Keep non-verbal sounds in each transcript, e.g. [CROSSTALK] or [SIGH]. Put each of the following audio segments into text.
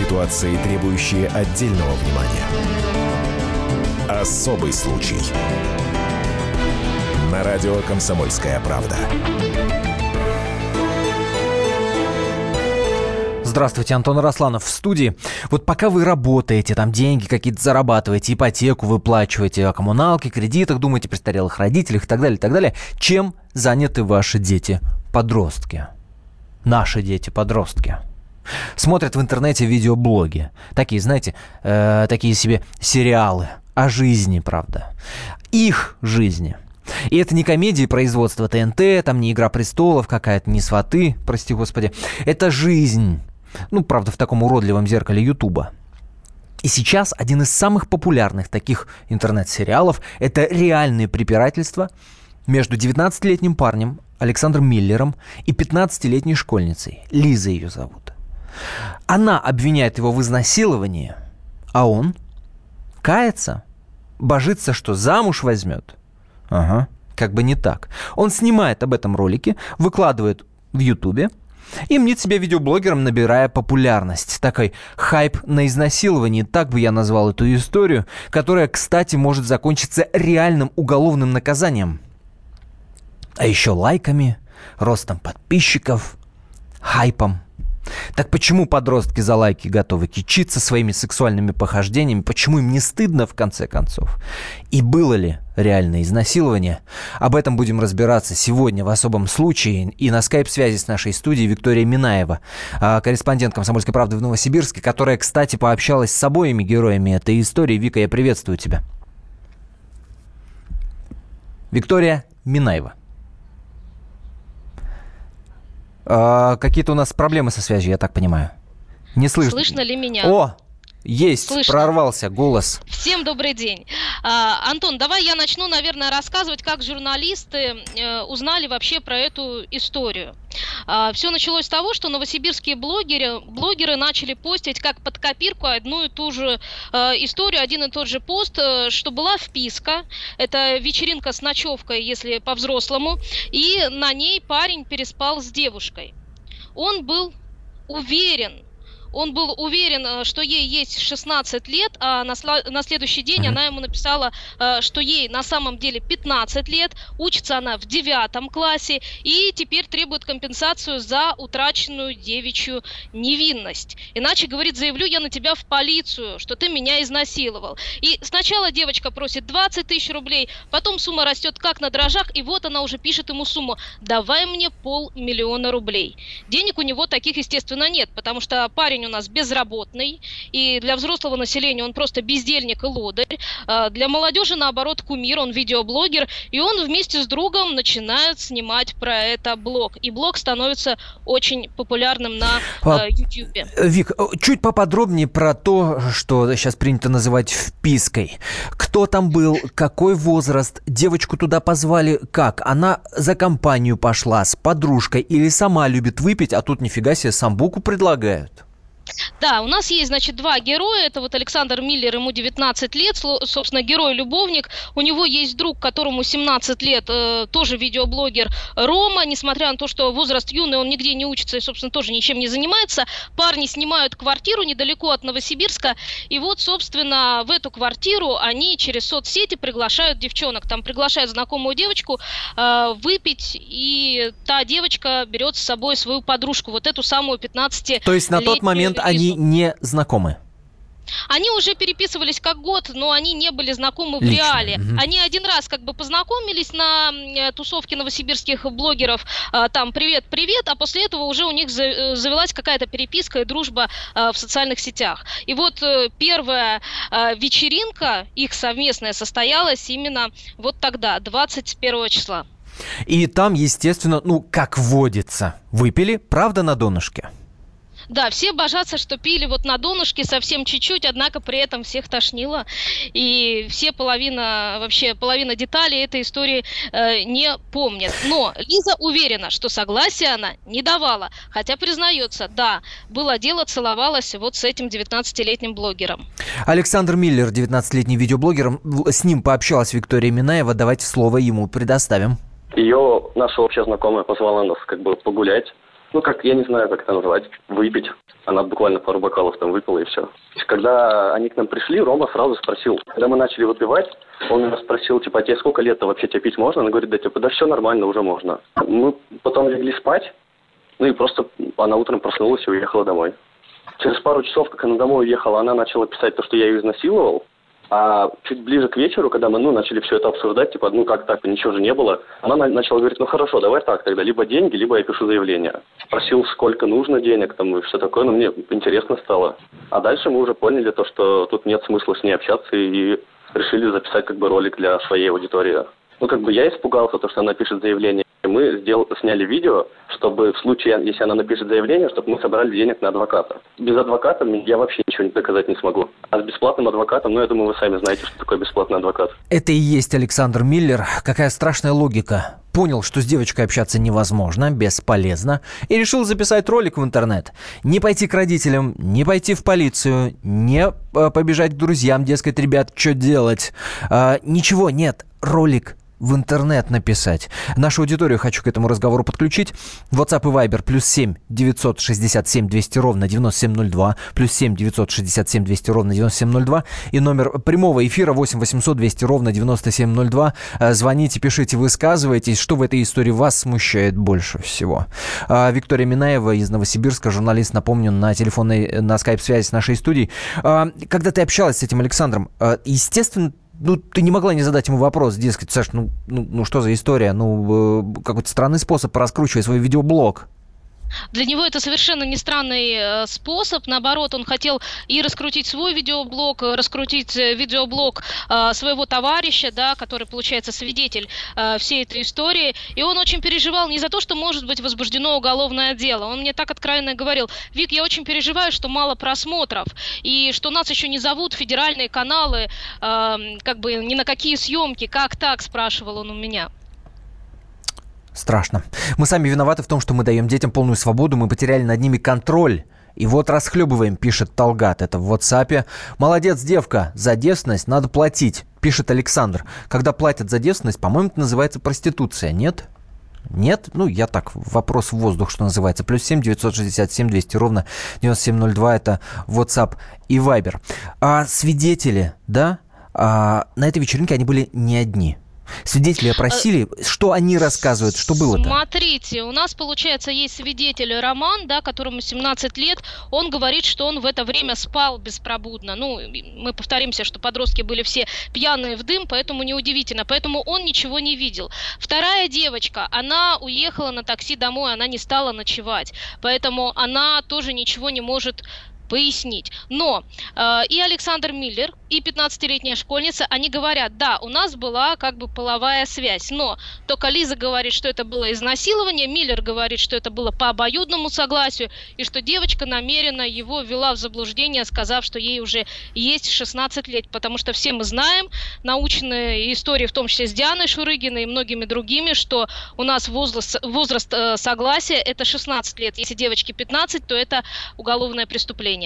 Ситуации, требующие отдельного внимания. Особый случай. На радио «Комсомольская правда». Здравствуйте, Антон Росланов в студии. Вот пока вы работаете, там деньги какие-то зарабатываете, ипотеку выплачиваете, о коммуналке, кредитах, думаете, престарелых родителях и так далее, и так далее, чем заняты ваши дети, подростки? Наши дети, подростки. Смотрят в интернете видеоблоги. Такие, знаете, э, такие себе сериалы о жизни, правда. Их жизни. И это не комедии производства ТНТ, там не «Игра престолов» какая-то, не «Сваты», прости господи. Это жизнь. Ну, правда, в таком уродливом зеркале Ютуба. И сейчас один из самых популярных таких интернет-сериалов – это реальные препирательства между 19-летним парнем Александром Миллером и 15-летней школьницей. Лиза ее зовут. Она обвиняет его в изнасиловании, а он кается, божится, что замуж возьмет. Ага, как бы не так. Он снимает об этом ролики, выкладывает в Ютубе – и мнит себя видеоблогером, набирая популярность. Такой хайп на изнасиловании, так бы я назвал эту историю, которая, кстати, может закончиться реальным уголовным наказанием. А еще лайками, ростом подписчиков, хайпом – так почему подростки за лайки готовы кичиться своими сексуальными похождениями? Почему им не стыдно, в конце концов? И было ли реальное изнасилование? Об этом будем разбираться сегодня в особом случае. И на скайп-связи с нашей студией Виктория Минаева, а, корреспондент «Комсомольской правды» в Новосибирске, которая, кстати, пообщалась с обоими героями этой истории. Вика, я приветствую тебя. Виктория Минаева. А, какие-то у нас проблемы со связью, я так понимаю. Не слышно. Слышно ли меня? О, есть, Слышно. прорвался голос. Всем добрый день. А, Антон, давай я начну, наверное, рассказывать, как журналисты э, узнали вообще про эту историю. А, все началось с того, что новосибирские блогеры, блогеры начали постить как под копирку одну и ту же э, историю, один и тот же пост, э, что была вписка. Это вечеринка с ночевкой, если по-взрослому. И на ней парень переспал с девушкой. Он был уверен, он был уверен, э, что ей есть 16 лет, а на, на следующий день mm-hmm. она ему написала, э, что ей на самом деле 15 лет, учится она в девятом классе и теперь требует компенсацию за утраченную девичью невинность. Иначе, говорит, заявлю я на тебя в полицию, что ты меня изнасиловал. И сначала девочка просит 20 тысяч рублей, потом сумма растет как на дрожжах, и вот она уже пишет ему сумму. Давай мне полмиллиона рублей. Денег у него таких, естественно, нет, потому что парень парень у нас безработный, и для взрослого населения он просто бездельник и лодырь. А для молодежи, наоборот, кумир, он видеоблогер, и он вместе с другом начинает снимать про это блог. И блог становится очень популярным на а, YouTube. Вик, чуть поподробнее про то, что сейчас принято называть впиской. Кто там был, какой возраст, девочку туда позвали, как? Она за компанию пошла с подружкой или сама любит выпить, а тут нифига себе самбуку предлагают? Да, у нас есть, значит, два героя. Это вот Александр Миллер, ему 19 лет, собственно, герой-любовник. У него есть друг, которому 17 лет, э, тоже видеоблогер Рома. Несмотря на то, что возраст юный, он нигде не учится и, собственно, тоже ничем не занимается. Парни снимают квартиру недалеко от Новосибирска. И вот, собственно, в эту квартиру они через соцсети приглашают девчонок. Там приглашают знакомую девочку э, выпить, и та девочка берет с собой свою подружку, вот эту самую 15 То есть на тот момент они не знакомы? Они уже переписывались как год, но они не были знакомы в Лично. реале. Угу. Они один раз как бы познакомились на э, тусовке новосибирских блогеров, а, там привет, привет, а после этого уже у них э, завелась какая-то переписка и дружба а, в социальных сетях. И вот э, первая а, вечеринка их совместная состоялась именно вот тогда, 21 числа. И там, естественно, ну, как водится, выпили, правда, на донышке? Да, все божатся, что пили вот на донышке совсем чуть-чуть, однако при этом всех тошнило. И все половина, вообще половина деталей этой истории э, не помнят. Но Лиза уверена, что согласия она не давала. Хотя признается, да, было дело, целовалась вот с этим 19-летним блогером. Александр Миллер, 19-летний видеоблогер, с ним пообщалась Виктория Минаева. Давайте слово ему предоставим. Ее наша общая знакомая позвала нас как бы погулять ну, как, я не знаю, как это назвать, выпить. Она буквально пару бокалов там выпила и все. Когда они к нам пришли, Рома сразу спросил, когда мы начали выпивать, он меня спросил, типа, а тебе сколько лет-то вообще тебе пить можно? Она говорит, да, типа, да все нормально, уже можно. Мы потом легли спать, ну и просто она утром проснулась и уехала домой. Через пару часов, как она домой уехала, она начала писать то, что я ее изнасиловал. А чуть ближе к вечеру, когда мы ну, начали все это обсуждать, типа, ну как так, ничего же не было, она на- начала говорить, ну хорошо, давай так тогда, либо деньги, либо я пишу заявление. Спросил, сколько нужно денег там и все такое, но мне интересно стало. А дальше мы уже поняли то, что тут нет смысла с ней общаться и решили записать как бы ролик для своей аудитории. Ну как бы я испугался, то, что она пишет заявление. Мы сдел- сняли видео, чтобы в случае, если она напишет заявление, чтобы мы собрали денег на адвоката. Без адвоката я вообще ничего не доказать не смогу. А с бесплатным адвокатом, ну я думаю, вы сами знаете, что такое бесплатный адвокат. Это и есть Александр Миллер. Какая страшная логика. Понял, что с девочкой общаться невозможно, бесполезно, и решил записать ролик в интернет. Не пойти к родителям, не пойти в полицию, не э, побежать к друзьям, дескать, ребят, что делать. А, ничего, нет, ролик в интернет написать. Нашу аудиторию хочу к этому разговору подключить. WhatsApp и Viber плюс 7 967 200 ровно 9702, плюс 7 967 200 ровно 9702 и номер прямого эфира 8 800 200 ровно 9702. Э, Звоните, пишите, высказывайтесь, что в этой истории вас смущает больше всего. А, Виктория Минаева из Новосибирска, журналист, напомню, на телефонной, на скайп-связи с нашей студией. А, Когда ты общалась с этим Александром, э, естественно, ну, ты не могла не задать ему вопрос, дескать, Саш, ну, ну, ну что за история? Ну, э, какой-то странный способ раскручивать свой видеоблог. Для него это совершенно не странный э, способ. Наоборот, он хотел и раскрутить свой видеоблог, э, раскрутить э, видеоблог своего товарища, да, который, получается, свидетель всей этой истории. И он очень переживал не за то, что может быть возбуждено уголовное дело. Он мне так откровенно говорил, Вик, я очень переживаю, что мало просмотров, и что нас еще не зовут федеральные каналы, э, как бы ни на какие съемки. Как так, спрашивал он у меня. Страшно. Мы сами виноваты в том, что мы даем детям полную свободу, мы потеряли над ними контроль. И вот расхлебываем, пишет Талгат, это в WhatsApp. Молодец, девка, за девственность надо платить, пишет Александр. Когда платят за девственность, по-моему, это называется проституция, нет? Нет? Ну, я так, вопрос в воздух, что называется. Плюс 7 967 200 ровно 9702, это WhatsApp и Viber. А свидетели, да, а, на этой вечеринке они были не одни. Свидетели опросили, что они рассказывают, что было-то? Смотрите, у нас, получается, есть свидетель Роман, да, которому 17 лет. Он говорит, что он в это время спал беспробудно. Ну, мы повторимся, что подростки были все пьяные в дым, поэтому неудивительно. Поэтому он ничего не видел. Вторая девочка, она уехала на такси домой, она не стала ночевать. Поэтому она тоже ничего не может пояснить. Но э, и Александр Миллер, и 15-летняя школьница, они говорят, да, у нас была как бы половая связь, но только Лиза говорит, что это было изнасилование, Миллер говорит, что это было по обоюдному согласию, и что девочка намеренно его ввела в заблуждение, сказав, что ей уже есть 16 лет, потому что все мы знаем научные истории, в том числе с Дианой Шурыгиной и многими другими, что у нас возраст, возраст э, согласия это 16 лет. Если девочке 15, то это уголовное преступление.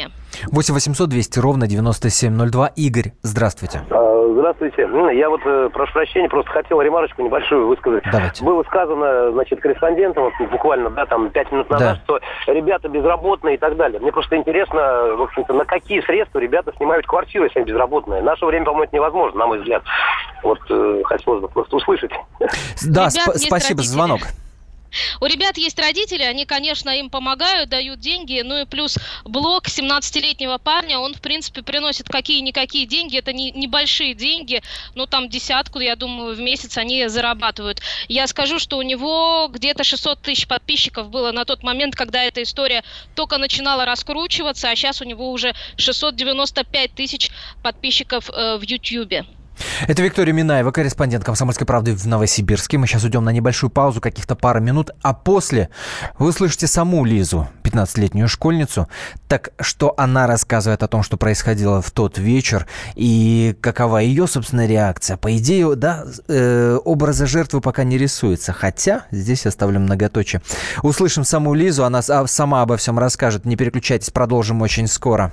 8 800 200 ровно 9702. Игорь, здравствуйте. А, Здравствуйте. Я вот э, прошу прощения, просто хотел ремарочку небольшую высказать. Давайте. Было сказано, значит, корреспондентом, вот буквально, да, там, пять минут назад, что ребята безработные и так далее. Мне просто интересно, в общем-то, на какие средства ребята снимают квартиру, если они безработные. В наше время, по-моему, это невозможно, на мой взгляд. Вот э, хотелось бы просто услышать. Да, сп- спасибо за звонок. У ребят есть родители, они, конечно, им помогают, дают деньги, ну и плюс блок 17-летнего парня, он, в принципе, приносит какие-никакие деньги, это не, небольшие деньги, ну там десятку, я думаю, в месяц они зарабатывают. Я скажу, что у него где-то 600 тысяч подписчиков было на тот момент, когда эта история только начинала раскручиваться, а сейчас у него уже 695 тысяч подписчиков э, в Ютьюбе. Это Виктория Минаева, корреспондент «Комсомольской правды» в Новосибирске. Мы сейчас уйдем на небольшую паузу, каких-то пара минут, а после вы услышите саму Лизу, 15-летнюю школьницу. Так что она рассказывает о том, что происходило в тот вечер и какова ее, собственно, реакция. По идее, да, э, образа жертвы пока не рисуется, хотя здесь оставлю многоточие. Услышим саму Лизу, она а, сама обо всем расскажет. Не переключайтесь, продолжим очень скоро.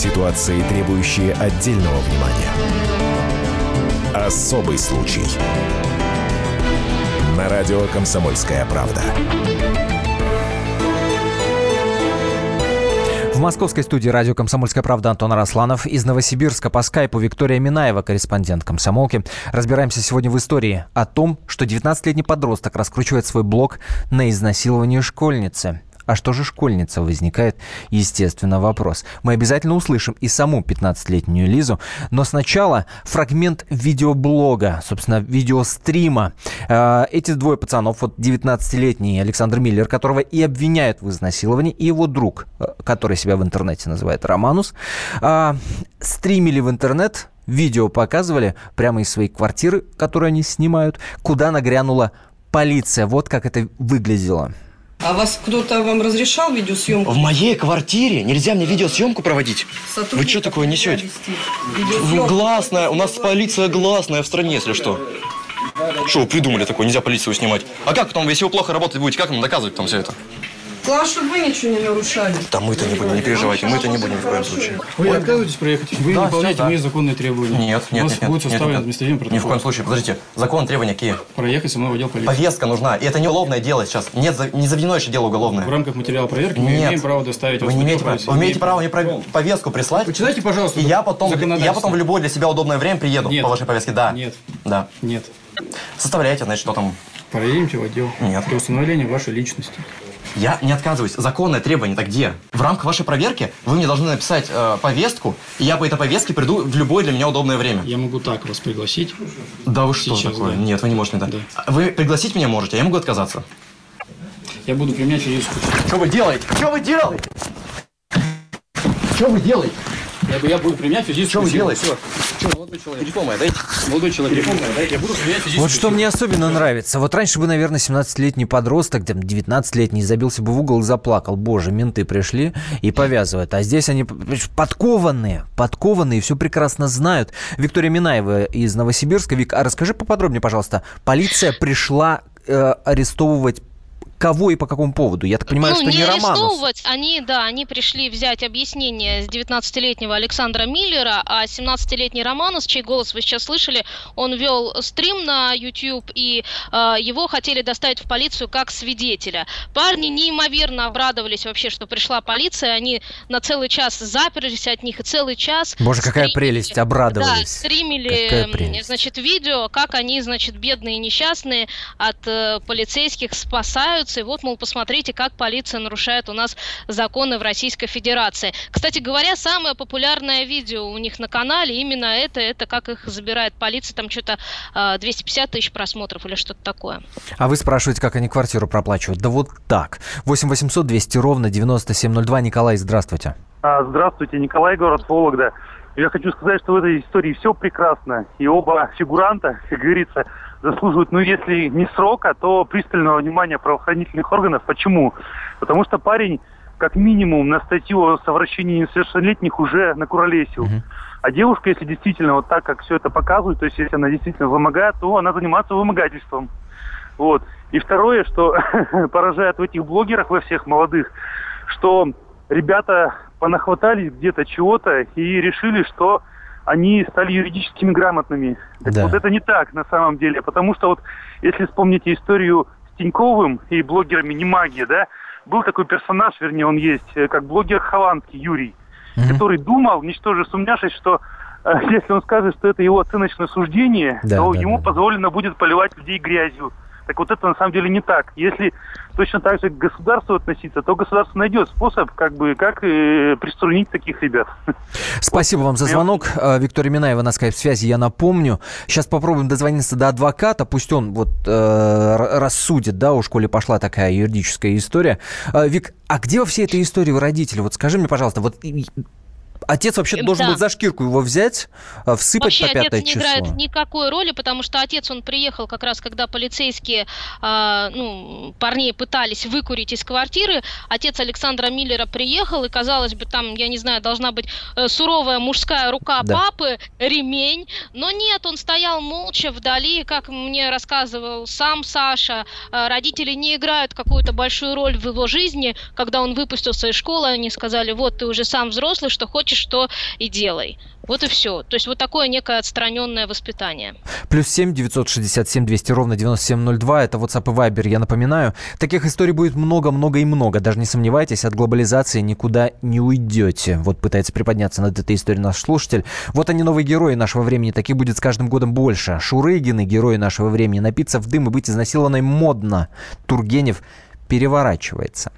Ситуации, требующие отдельного внимания. Особый случай. На радио «Комсомольская правда». В московской студии радио «Комсомольская правда» Антон Арасланов. Из Новосибирска по скайпу Виктория Минаева, корреспондент «Комсомолки». Разбираемся сегодня в истории о том, что 19-летний подросток раскручивает свой блог на изнасилование школьницы. А что же школьница? Возникает, естественно, вопрос. Мы обязательно услышим и саму 15-летнюю Лизу, но сначала фрагмент видеоблога, собственно, видеострима. Э, эти двое пацанов, вот 19-летний Александр Миллер, которого и обвиняют в изнасиловании, и его друг, э, который себя в интернете называет Романус, э, стримили в интернет видео показывали прямо из своей квартиры, которую они снимают, куда нагрянула полиция. Вот как это выглядело. А вас кто-то вам разрешал видеосъемку? В моей квартире нельзя мне видеосъемку проводить. Вы что такое несете? Гласная, у нас полиция гласная в стране, если что. Что вы придумали такое, нельзя полицию снимать? А как потом, если вы плохо работать будете, как нам доказывать там все это? Главное, чтобы вы ничего не нарушали. Да мы-то не будем, не переживайте, мы-то не будем ни в коем случае. Вы отказываетесь проехать? Вы Да, не выполняете да. мои законные требования. Нет, нет, У вас нет, нет, будет нет, составлен нет. административный протокол. Ни в коем случае, подождите, закон требования какие? Проехать со мной в отдел полиции. Повестка нужна, и это не уголовное дело сейчас, нет, за- не заведено еще дело В уголовное. рамках материала проверки мы Нет. имеем право доставить Вы не в имеете права, вы имеете право мне про- повестку прислать, Почитайте, пожалуйста, и я потом, я потом в любое для себя удобное время приеду Нет. по вашей повестке, да. Нет. Да. Нет. Составляйте, значит, что там. Проедемте в отдел. Нет. Для установления вашей личности. Я не отказываюсь. Законное требование-то где? В рамках вашей проверки вы мне должны написать э, повестку, и я по этой повестке приду в любое для меня удобное время. Я могу так вас пригласить. Да вы что Сейчас, такое? да. Нет, вы не можете. Да. Да. Вы пригласить меня можете, а я могу отказаться. Я буду применять физическую силу. Что вы делаете? Что вы делаете? Что вы делаете? Я, я буду применять Что физическую вы силу. делаете? Всё. Что, молодой человек? Телефон мой дайте. Молодой человек, телефон мой дайте. Я буду применять физическую Вот что силу. мне особенно нравится. Вот раньше бы, наверное, 17-летний подросток, там, 19-летний, забился бы в угол и заплакал. Боже, менты пришли и повязывают. А здесь они подкованные, подкованные, все прекрасно знают. Виктория Минаева из Новосибирска. Вик, а расскажи поподробнее, пожалуйста. Полиция пришла э, арестовывать кого и по какому поводу? Я так понимаю, ну, что не, Романус. арестовывать, они, да, они пришли взять объяснение с 19-летнего Александра Миллера, а 17-летний Романус, чей голос вы сейчас слышали, он вел стрим на YouTube, и э, его хотели доставить в полицию как свидетеля. Парни неимоверно обрадовались вообще, что пришла полиция, они на целый час заперлись от них, и целый час... Боже, какая стримили- прелесть, Да, обрадовались. стримили, м, прелесть. значит, видео, как они, значит, бедные и несчастные от э, полицейских спасаются. И вот, мол, посмотрите, как полиция нарушает у нас законы в Российской Федерации. Кстати говоря, самое популярное видео у них на канале именно это, это как их забирает полиция, там что-то э, 250 тысяч просмотров или что-то такое. А вы спрашиваете, как они квартиру проплачивают? Да вот так. 8 800 200 ровно 9702. Николай, здравствуйте. А, Здравствуйте, Николай, город Вологда. Я хочу сказать, что в этой истории все прекрасно. И оба фигуранта, как говорится, заслуживают, ну, если не срока, то пристального внимания правоохранительных органов. Почему? Потому что парень, как минимум, на статью о совращении несовершеннолетних уже накуролесил. Мгм. А девушка, если действительно вот так, как все это показывает, то есть если она действительно вымогает, то она занимается вымогательством. Вот. И второе, что [LAUGHS] поражает в этих блогерах, во всех молодых, что ребята понахватались где-то чего-то и решили, что они стали юридическими грамотными. Так Да. вот это не так на самом деле, потому что вот если вспомните историю с Тиньковым и блогерами «Не магия», да, был такой персонаж, вернее он есть, э, как блогер Хованский Юрий, Мгм. который думал, ничтоже сумняшись, что э, [LAUGHS] если он скажет, что это его оценочное суждение, Да, то да, ему да. позволено будет поливать людей грязью. Так вот это на самом деле не так. Если точно так же к государству относиться, то государство найдет способ, как бы, как э, приструнить таких ребят. Спасибо вам за звонок. Э, Виктория Минаева на скайп-связи, я напомню. Сейчас попробуем дозвониться до адвоката, пусть он вот э, рассудит, да, у школе пошла такая юридическая история. Э, Вик, а где во всей этой истории вы родители? Вот скажи мне, пожалуйста, вот Отец вообще должен да. быть за шкирку его взять, а, всыпать вообще, по пятое отец не играет никакой роли, потому что отец, он приехал как раз, когда полицейские, э, ну, парней пытались выкурить из квартиры. Отец Александра Миллера приехал, и, казалось бы, там, я не знаю, должна быть э, суровая мужская рука да. папы, ремень. Но нет, он стоял молча вдали, как мне рассказывал сам Саша. Э, родители не играют какую-то большую роль в его жизни. Когда он выпустился из школы, они сказали, вот, ты уже сам взрослый, что хочешь, что и делай. Вот и все. То есть вот такое некое отстраненное воспитание. Плюс семь девятьсот шестьдесят семь двести ровно девяносто семь ноль два. Это WhatsApp и Viber, я напоминаю. Таких историй будет много-много и много. Даже не сомневайтесь, от глобализации никуда не уйдете. Вот пытается приподняться над этой историей наш слушатель. Вот они новые герои нашего времени. Таких будет с каждым годом больше. Шурыгины, герои нашего времени. Напиться в дым и быть изнасилованной модно. Тургенев переворачивается.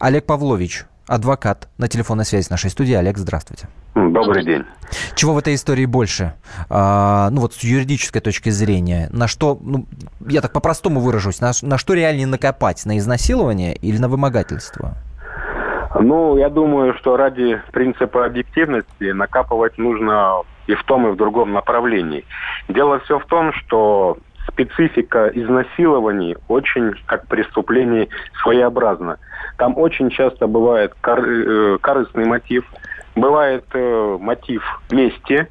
Олег Павлович, адвокат на телефонной связи с нашей студии. Олег, здравствуйте. Добрый день. Чего в этой истории больше? А, ну вот с юридической точки зрения. На что, ну, я так по-простому выражусь, на, на что реальнее накопать? На изнасилование или на вымогательство? Ну, я думаю, что ради принципа объективности накапывать нужно и в том, и в другом направлении. Дело все в том, что специфика изнасилований очень, как преступлений, своеобразна. Там очень часто бывает кор- э, корыстный мотив, бывает э, мотив мести,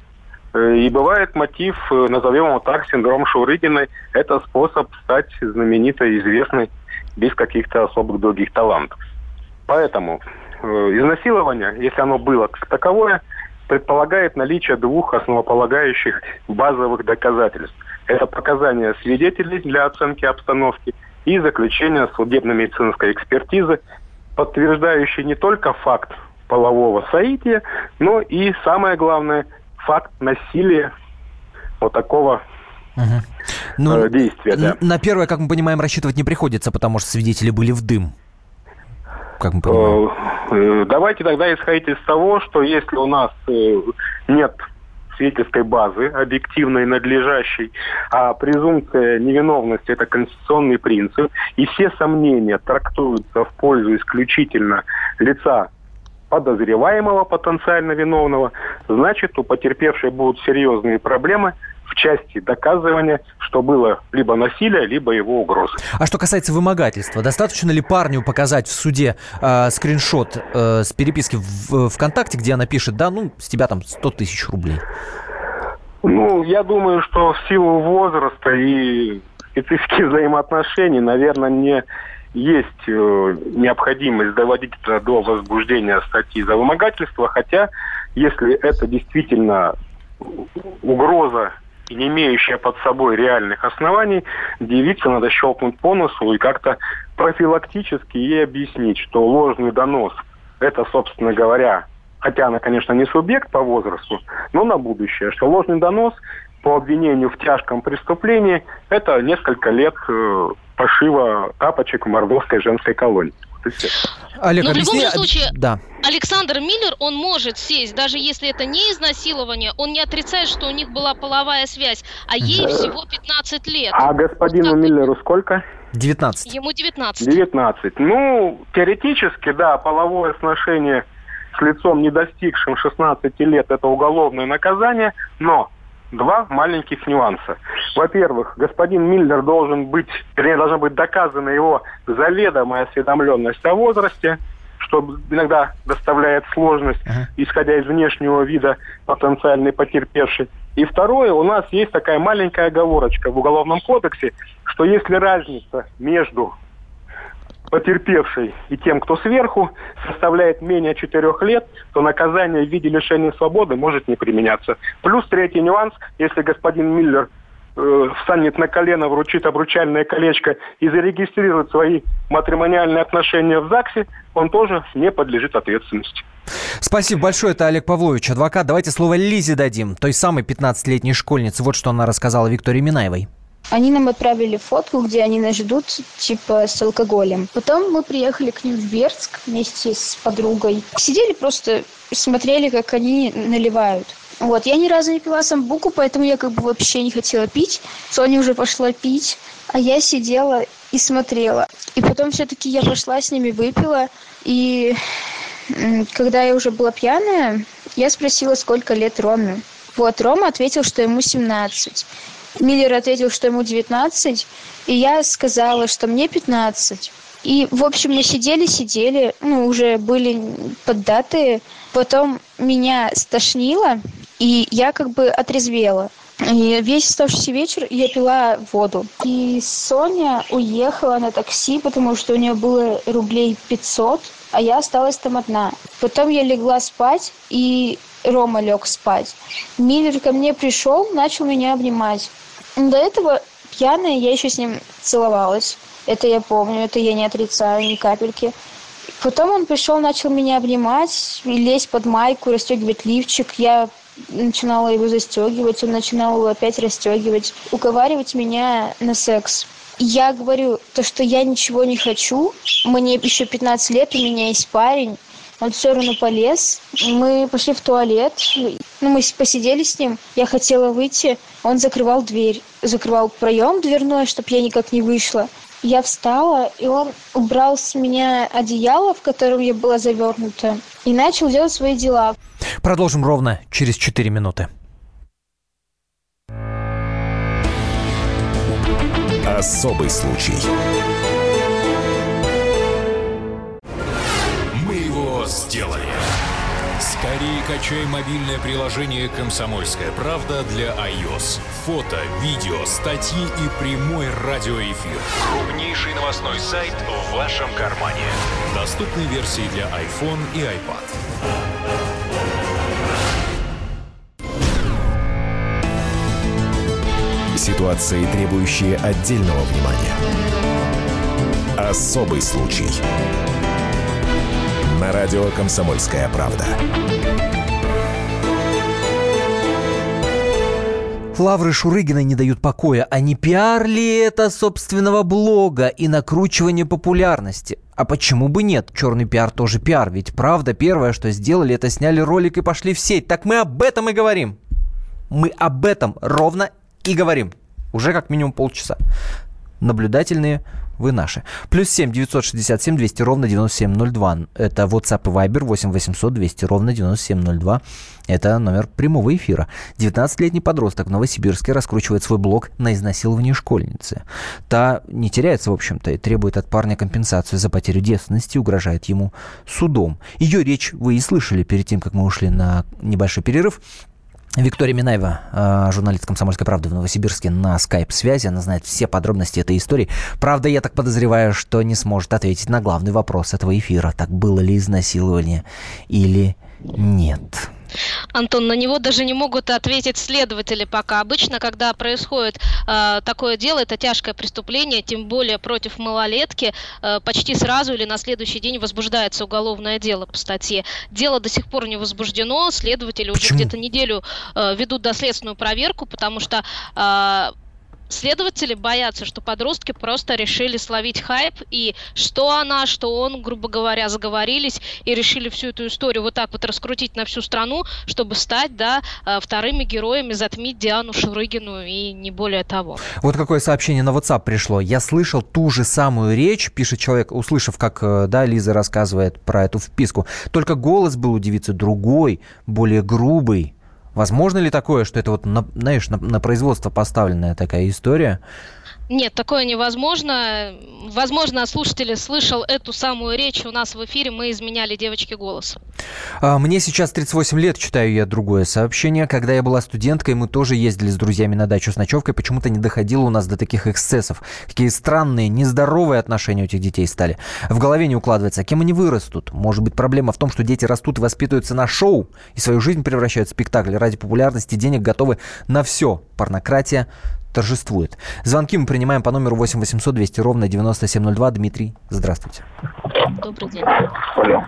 э, и бывает мотив, э, назовем его так, синдром Шурыгиной. Это способ стать знаменитой, известной, без каких-то особых других талантов. Поэтому э, изнасилование, если оно было как таковое, предполагает наличие двух основополагающих базовых доказательств. Это показания свидетелей для оценки обстановки и заключение судебно-медицинской экспертизы, подтверждающей не только факт полового соития, но и, самое главное, факт насилия вот такого угу. ну, действия. Да. На первое, как мы понимаем, рассчитывать не приходится, потому что свидетели были в дым. Как мы понимаем. Э, э, давайте тогда исходить из того, что если у нас э, нет свидетельской базы, объективной, надлежащей, а презумпция невиновности – это конституционный принцип, и все сомнения трактуются в пользу исключительно лица подозреваемого потенциально виновного, значит, у потерпевшей будут серьезные проблемы в части доказывания, что было либо насилие, либо его угрозы. А что касается вымогательства, достаточно ли парню показать в суде э, скриншот э, с переписки в ВКонтакте, где она пишет, да, ну, с тебя там 100 тысяч рублей? Ну, я думаю, что в силу возраста и специфики [LAUGHS] взаимоотношений, наверное, не есть э, необходимость доводить это до возбуждения статьи за вымогательство, хотя если это действительно угроза, не имеющая под собой реальных оснований, девице надо щелкнуть по носу и как-то профилактически ей объяснить, что ложный донос – это, собственно говоря, хотя она, конечно, не субъект по возрасту, но на будущее, что ложный донос по обвинению в тяжком преступлении – это несколько лет э, пошива тапочек в мордовской женской колонии. Олег, Но в любом же случае, да. Александр Миллер, он может сесть, даже если это не изнасилование, он не отрицает, что у них была половая связь, а ей всего 15 лет. А господину вот Миллеру сколько? 19. Ему 19. 19. Ну, теоретически, да, половое сношение с лицом, не достигшим 16 лет, это уголовное наказание, но два маленьких нюанса. Во-первых, господин Миллер должен быть, вернее, должна быть доказана его заведомая осведомленность о возрасте, что иногда доставляет сложность, uh-huh. исходя из внешнего вида потенциальной потерпевшей. И второе, у нас есть такая маленькая оговорочка в Уголовном кодексе, что если разница между потерпевшей и тем, кто сверху, составляет менее четырех лет, то наказание в виде лишения свободы может не применяться. Плюс третий нюанс, если господин Миллер э, встанет на колено, вручит обручальное колечко и зарегистрирует свои матримониальные отношения в ЗАГСе, он тоже не подлежит ответственности. Спасибо большое. Это Олег Павлович, адвокат. Давайте слово Лизе дадим, той самой 15-летней школьнице. Вот что она рассказала Виктории Минаевой. Они нам отправили фотку, где они нас ждут, типа, с алкоголем. Потом мы приехали к ним в Бердск вместе с подругой. Сидели просто, смотрели, как они наливают. Вот, я ни разу не пила самбуку, поэтому я как бы вообще не хотела пить. Соня уже пошла пить, а я сидела и смотрела. И потом все-таки я пошла с ними, выпила. И когда я уже была пьяная, Я спросила, сколько лет Роме. Вот, Рома ответил, что ему 17. Миллер ответил, что ему 19. И я сказала, что мне 15. И, в общем, мы сидели-сидели, ну, уже были поддатые. Потом меня стошнило, и я как бы отрезвела. И весь оставшийся вечер я пила воду. И Соня уехала на такси, потому что у нее было рублей 500, а я осталась там одна. Потом я легла спать, и Рома лег спать. Миллер ко мне пришел, начал меня обнимать. До этого пьяная я еще с ним целовалась. Это я помню, это я не отрицаю ни капельки. Потом он пришел, начал меня обнимать, лезть под майку, расстегивать лифчик. Я начинала его застегивать, он начинал его опять расстегивать, уговаривать меня на секс. Я говорю, то, что я ничего не хочу, мне еще 15 лет, у меня есть парень, он все равно полез. Мы пошли в туалет, ну, мы посидели с ним, я хотела выйти, он закрывал дверь, закрывал проем дверной, чтобы я никак не вышла. Я встала, и он убрал с меня одеяло, в котором я была завернута, и начал делать свои дела. Продолжим ровно через 4 минуты. Особый случай. Сделали. Скорее качай мобильное приложение «Комсомольская правда» для iOS. Фото, видео, статьи и прямой радиоэфир. Крупнейший новостной сайт в вашем кармане. Доступны версии для iPhone и iPad. Ситуации, требующие отдельного внимания. Особый случай. На радио «Комсомольская правда». Лавры Шурыгина не дают покоя. А не пиар ли это собственного блога и накручивание популярности? А почему бы нет? Черный пиар тоже пиар. Ведь правда, первое, что сделали, это сняли ролик и пошли в сеть. Так мы об этом и говорим. Мы об этом ровно и говорим. Уже как минимум полчаса. Наблюдательные вы наши. Плюс 7 967 200 ровно 9702. Это WhatsApp и Viber 8 800 200 ровно 9702. Это номер прямого эфира. 19-летний подросток в Новосибирске раскручивает свой блог на изнасилование школьницы. Та не теряется, в общем-то, и требует от парня компенсацию за потерю девственности, угрожает ему судом. Ее речь вы и слышали перед тем, как мы ушли на небольшой перерыв. Виктория Минаева, э, журналист «Комсомольской правды» в Новосибирске на скайп-связи. Она знает все подробности этой истории. Правда, я так подозреваю, что не сможет ответить на главный вопрос этого эфира. Так было ли изнасилование или нет? Антон, на него даже не могут ответить следователи пока. Обычно, когда происходит э, такое дело, это тяжкое преступление, тем более против малолетки, э, почти сразу или на следующий день возбуждается уголовное дело по статье. Дело до сих пор не возбуждено, следователи Почему? уже где-то неделю э, ведут доследственную проверку, потому что э, Следователи боятся, что подростки просто решили словить хайп, и что она, что он, грубо говоря, заговорились и решили всю эту историю вот так вот раскрутить на всю страну, чтобы стать, да, э, вторыми героями, затмить Диану Шурыгину и не более того. Вот какое сообщение на WhatsApp пришло. Я слышал ту же самую речь, пишет человек, услышав, как, э, да, Лиза рассказывает про эту вписку. Только голос был у девицы другой, более грубый. Возможно ли такое, что это вот, на, знаешь, на, на производство поставленная такая история? Нет, такое невозможно. Возможно, слушатель слышал эту самую речь у нас в эфире. Мы изменяли девочке голос. А, мне сейчас 38 лет, читаю я другое сообщение. Когда я была студенткой, мы тоже ездили с друзьями на дачу с ночевкой. Почему-то не доходило у нас до таких эксцессов. Какие странные, нездоровые отношения у этих детей стали. В голове не укладывается, а кем они вырастут. Может быть, проблема в том, что дети растут и воспитываются на шоу, и свою жизнь превращают в спектакль. Ради популярности денег готовы на все. Порнократия, торжествует. Звонки мы принимаем по номеру 8 800 200 ровно 9702. Дмитрий, здравствуйте. Добрый день. Алло.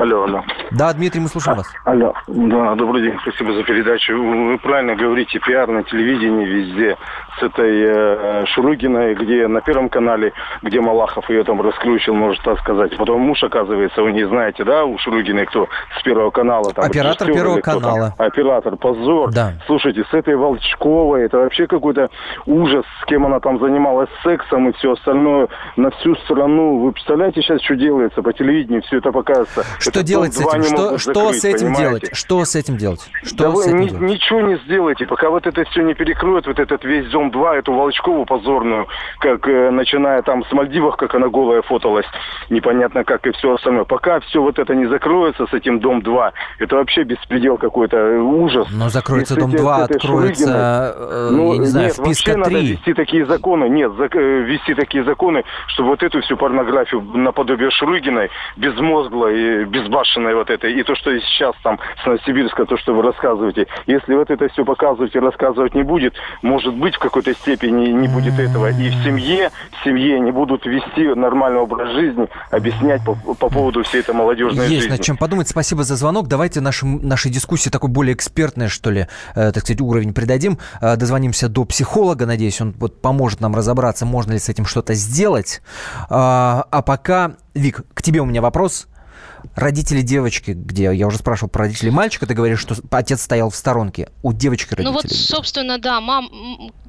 Алло, алло. Да, Дмитрий, мы слушаем вас. Алло. Да, добрый день, спасибо за передачу. Вы правильно говорите, пиар на телевидении везде. С этой э, Шуругиной, где на Первом канале, где Малахов ее там раскручил, может так сказать. Потом муж, оказывается, вы не знаете, да, у Шуругиной кто с Первого канала? Там, Оператор Первого канала. Там. Оператор, позор. Да. Слушайте, с этой Волчковой, это вообще какой-то ужас, с кем она там занималась сексом и все остальное на всю страну. Вы представляете сейчас, что делается, по телевидению все это показывается. Что Этот делать с этим? Что, что закрыть, с этим понимаете? делать? Что с этим делать? Что Да с вы этим ни- делать? ничего не сделаете, пока вот это все не перекроют, вот этот весь Дом-2, эту Волчкову позорную, как э, начиная там с Мальдивов, как она голая фоталась, непонятно как и все остальное. Пока все вот это не закроется с этим Дом-2, это вообще беспредел какой-то, э, ужас. Но закроется И с дом эти- 2, с этой откроется, Шурыгиной. э, Ну, я не знаю, нет, вписка вообще надо 3. вести такие законы, нет, зак- э, вести такие законы, чтобы вот эту всю порнографию наподобие Шурыгиной, безмозглой, и безбашенной вот этой, и то, что сейчас там с Новосибирска, то, что вы рассказываете, если вот это все показывать и рассказывать не будет, может быть, в какой-то степени не будет этого. И в семье, в семье не будут вести нормальный образ жизни, объяснять по, по поводу всей этой молодежной Есть жизни. над чем подумать. Спасибо за звонок. Давайте нашим, нашей дискуссии такой более экспертный, что ли, э, так сказать, уровень придадим. Э, дозвонимся до психолога. Надеюсь, он вот поможет нам разобраться, можно ли с этим что-то сделать. А, а пока, Вик, к тебе у меня вопрос. Родители девочки, где я уже спрашивал про родителей мальчика, ты говоришь, что отец стоял в сторонке. У девочки родители. Ну вот, собственно, да, мам,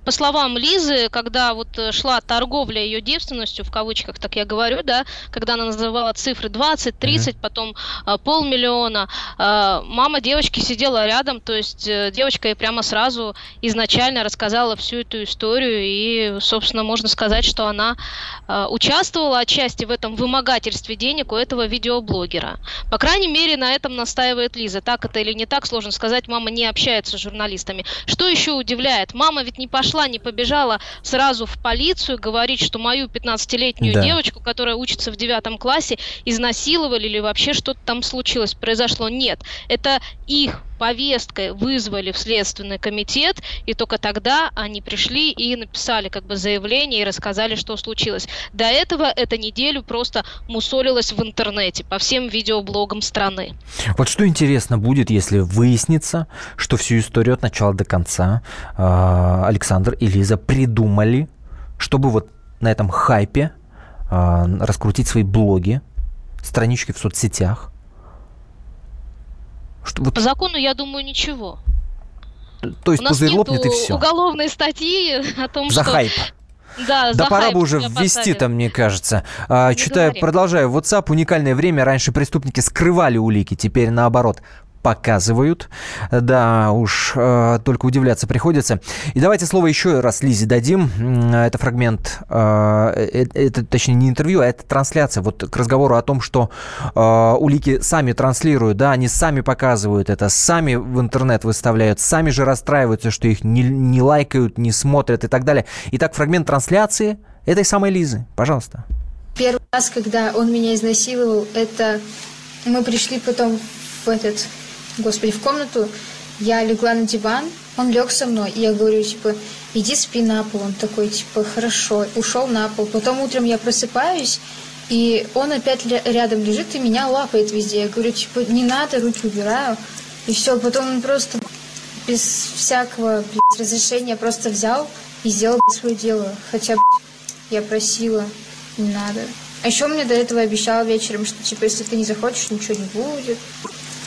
по словам Лизы, когда вот э, шла торговля ее девственностью, в кавычках так я говорю, да, когда она называла цифры 20, 30, потом э, полмиллиона, э, мама девочки сидела рядом, то есть э, девочка ей прямо сразу изначально рассказала всю эту историю, и, собственно, можно сказать, что она э, участвовала отчасти в этом вымогательстве денег у этого видеоблогера. По крайней мере, на этом настаивает Лиза. Так это или не так, сложно сказать, мама не общается с журналистами. Что еще удивляет? Мама ведь не пошла, не побежала сразу в полицию говорить, что мою 15-летнюю Да. девочку, которая учится в девятом классе, изнасиловали или вообще что-то там случилось, произошло. Нет, это их повесткой вызвали в Следственный комитет, и только тогда они пришли и написали как бы заявление и рассказали, что случилось. До этого эта неделю просто мусолилась в интернете по всем видеоблогам страны. Вот что интересно будет, если выяснится, что всю историю от начала до конца э, Александр и Лиза придумали, чтобы вот на этом хайпе э, раскрутить свои блоги, странички в соцсетях. Что, вот, По закону, я думаю, ничего. то есть У пузырь нет лопнет и все. уголовной статьи о том, За что... хайп. Да, Да за пора бы уже ввести поставили. там, мне кажется. А, читаю, говори. продолжаю. WhatsApp уникальное время. Раньше преступники скрывали улики, теперь наоборот показывают. Да, уж э, только удивляться приходится. И давайте слово еще раз Лизе дадим. Это фрагмент, э, э, это точнее не интервью, а это трансляция. Вот к разговору о том, что э, улики сами транслируют, да, они сами показывают это, сами в интернет выставляют, сами же расстраиваются, что их не, не лайкают, не смотрят и так далее. Итак, фрагмент трансляции этой самой Лизы. Пожалуйста. Первый раз, когда он меня изнасиловал, это мы пришли потом в этот, господи, в комнату, я легла на диван, он лег со мной, и я говорю, типа, иди спи на пол. Он такой, типа, хорошо, ушел на пол. Потом утром я просыпаюсь, и он опять рядом лежит и меня лапает везде. Я говорю, типа, не надо, руки убираю. И все, потом он просто без всякого блядь, разрешения просто взял и сделал блядь, свое дело. Хотя блядь, я просила, не надо. А еще мне до этого обещал вечером, что типа, если ты не захочешь, ничего не будет.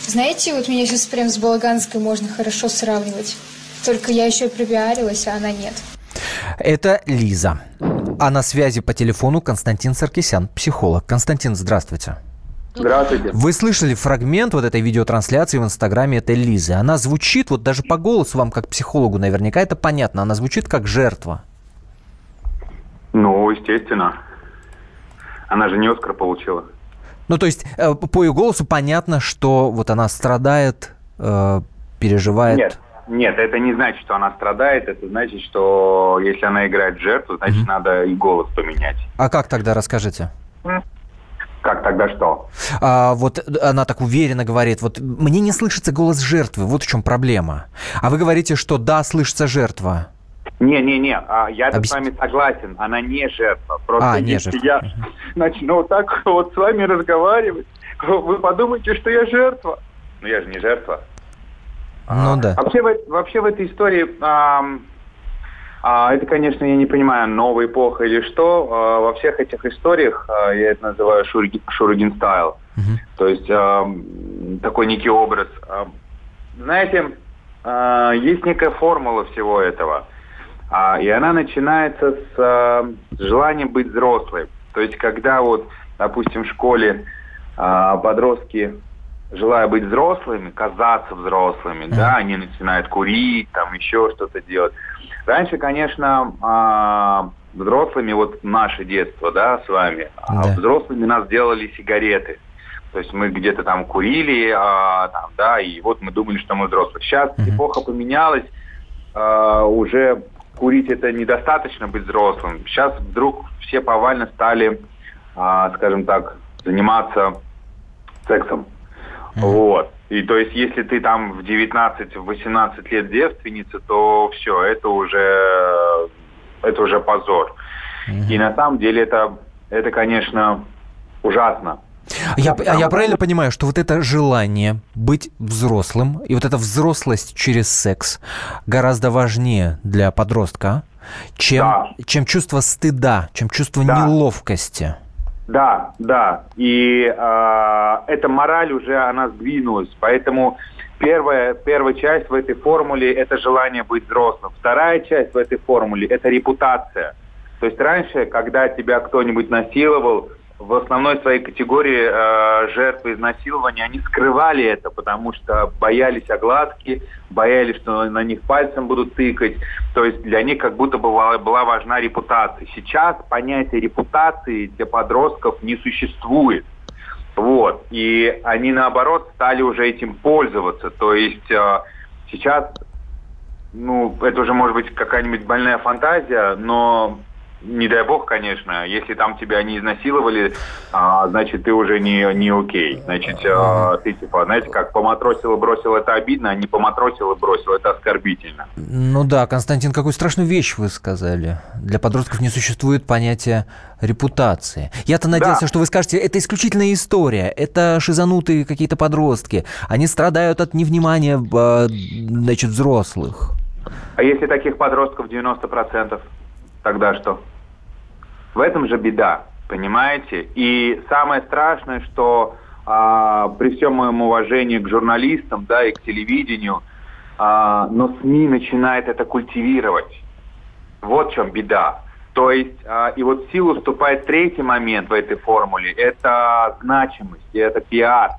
Знаете, вот меня сейчас прям с Балаганской можно хорошо сравнивать. Только я еще и пропиарилась, а она нет. Это Лиза. А на связи по телефону Константин Саркисян, психолог. Константин, здравствуйте. Здравствуйте. Вы слышали фрагмент вот этой видеотрансляции в Инстаграме этой Лизы. Она звучит, вот даже по голосу вам, как психологу, наверняка это понятно, она звучит как жертва. Ну, естественно. Она же не Оскар получила. Ну, то есть э, по ее голосу понятно, что вот она страдает, э, переживает. Нет, нет, это не значит, что она страдает. Это значит, что если она играет жертву, значит, надо и голос поменять. А как тогда, расскажите? Как тогда что? А, вот она так уверенно говорит, вот мне не слышится голос жертвы, вот в чем проблема. А вы говорите, что да, слышится жертва. Не-не-не, а я Объяс- с вами согласен, она не жертва. Просто А, не если жертва. я начну так вот с вами разговаривать, вы подумаете, что я жертва. Но я же не жертва. Ну да. Вообще, в, вообще в этой истории, ам, а, это, конечно, я не понимаю, новая эпоха или что. А, во всех этих историях, а, я это называю Шурги- Шургин стайл. То есть ам, такой некий образ. Ам, знаете, а, есть некая формула всего этого. А, и она начинается с, а, с желанием быть взрослым. То есть когда вот допустим, в школе а, подростки, желая быть взрослыми, казаться взрослыми, да, они начинают курить, там еще что-то делать. Раньше, конечно, взрослыми, вот наше детство, да, с вами, да. взрослыми нас делали сигареты. То есть мы где-то там курили, а, там, да, и вот мы думали, что мы взрослые. Сейчас mm-hmm. эпоха поменялась, а, уже курить это недостаточно быть взрослым. Сейчас вдруг все повально стали, а, скажем так, заниматься сексом. Mm-hmm. Вот. И то есть, если ты там в 19-18 лет девственница, то все, это уже, это уже позор. Mm-hmm. И на самом деле это, это конечно, ужасно. Я, а я правильно понимаю, что вот это желание быть взрослым и вот эта взрослость через секс гораздо важнее для подростка, чем, да. чем чувство стыда, чем чувство да. неловкости. Да, да. И э, эта мораль уже, она сдвинулась. Поэтому первая, первая часть в этой формуле – это желание быть взрослым. Вторая часть в этой формуле – это репутация. То есть раньше, когда тебя кто-нибудь насиловал, в основной своей категории э, жертвы изнасилования, они скрывали это, потому что боялись огласки, боялись, что на них пальцем будут тыкать. То есть для них как будто бы была, была важна репутация. Сейчас понятие репутации для подростков не существует. Вот. И они, наоборот, стали уже этим пользоваться. То есть э, сейчас, ну, это уже может быть какая-нибудь больная фантазия, но не дай бог, конечно, если там тебя не изнасиловали, а, значит, ты уже не, не окей. Значит, а, ты типа, знаете, как поматросил и бросил, это обидно, а не поматросил и бросил, это оскорбительно. Ну да, Константин, какую страшную вещь вы сказали. Для подростков не существует понятия репутации. Я-то надеялся, да. что вы скажете, это исключительная история, это шизанутые какие-то подростки, они страдают от невнимания, а, значит, взрослых. А если таких подростков 90%, тогда что? В этом же беда, понимаете? И самое страшное, что а, при всем моем уважении к журналистам, да, и к телевидению, а, но СМИ начинает это культивировать. Вот в чем беда. То есть, а, и вот в силу вступает третий момент в этой формуле, это значимость, и это пиар.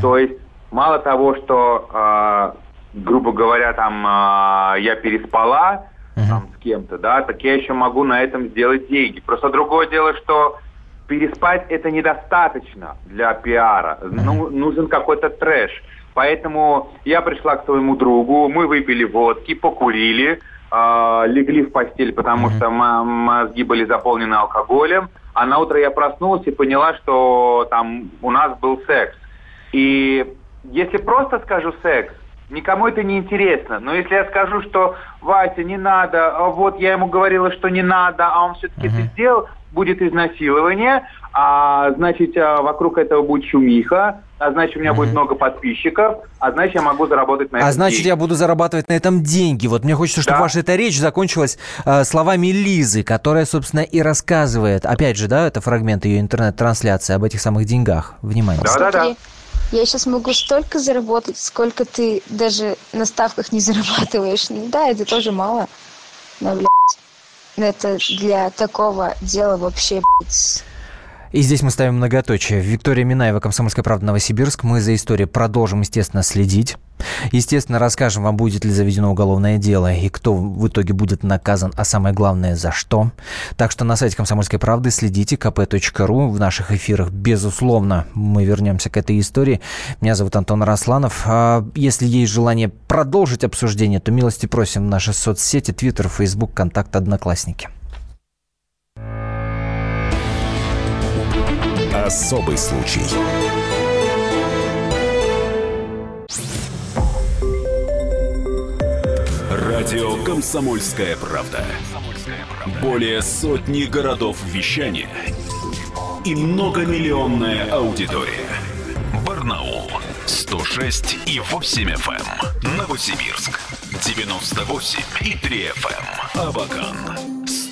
То есть, мало того, что, а, грубо говоря, там а, я переспала, uh-huh. там, с кем-то, да, так я еще могу на этом сделать деньги. Просто другое дело, что переспать это недостаточно для пиара. Uh-huh. Ну, нужен какой-то трэш. Поэтому я пришла к своему другу, мы выпили водки, покурили, э, легли в постель, потому uh-huh. что мозги были заполнены алкоголем. А на утро я проснулась и поняла, что там у нас был секс. И если просто скажу секс, Никому это не интересно. Но если я скажу, что Вася, не надо, а вот я ему говорила, что не надо, а он все-таки uh-huh. это сделал, будет изнасилование, а значит а, вокруг этого будет шумиха, а значит у меня uh-huh. будет много подписчиков, а значит я могу заработать на а этом. А значит деньги. я буду зарабатывать на этом деньги. Вот мне хочется, чтобы да. ваша эта речь закончилась э, словами Лизы, которая, собственно, и рассказывает, опять же, да, это фрагмент ее интернет-трансляции об этих самых деньгах. Внимание. Да-да-да. Я сейчас могу столько заработать, сколько ты даже на ставках не зарабатываешь. Ну, да, это тоже мало. Но, блядь, это для такого дела вообще, блядь, и здесь мы ставим многоточие. Виктория Минаева, Комсомольская правда, Новосибирск. Мы за историей продолжим, естественно, следить. Естественно, расскажем вам, будет ли заведено уголовное дело и кто в итоге будет наказан, а самое главное, за что. Так что на сайте «Комсомольской правды» следите, kp.ru. В наших эфирах, безусловно, мы вернемся к этой истории. Меня зовут Антон Росланов. А если есть желание продолжить обсуждение, то милости просим наши соцсети, Твиттер, Фейсбук, Контакт, Одноклассники. Особый случай. Радио «Комсомольская правда». Более сотни городов вещания и многомиллионная аудитория. Барнаул 106 и 8 FM. Эм. Новосибирск 98 и 3 FM. Эм. Абакан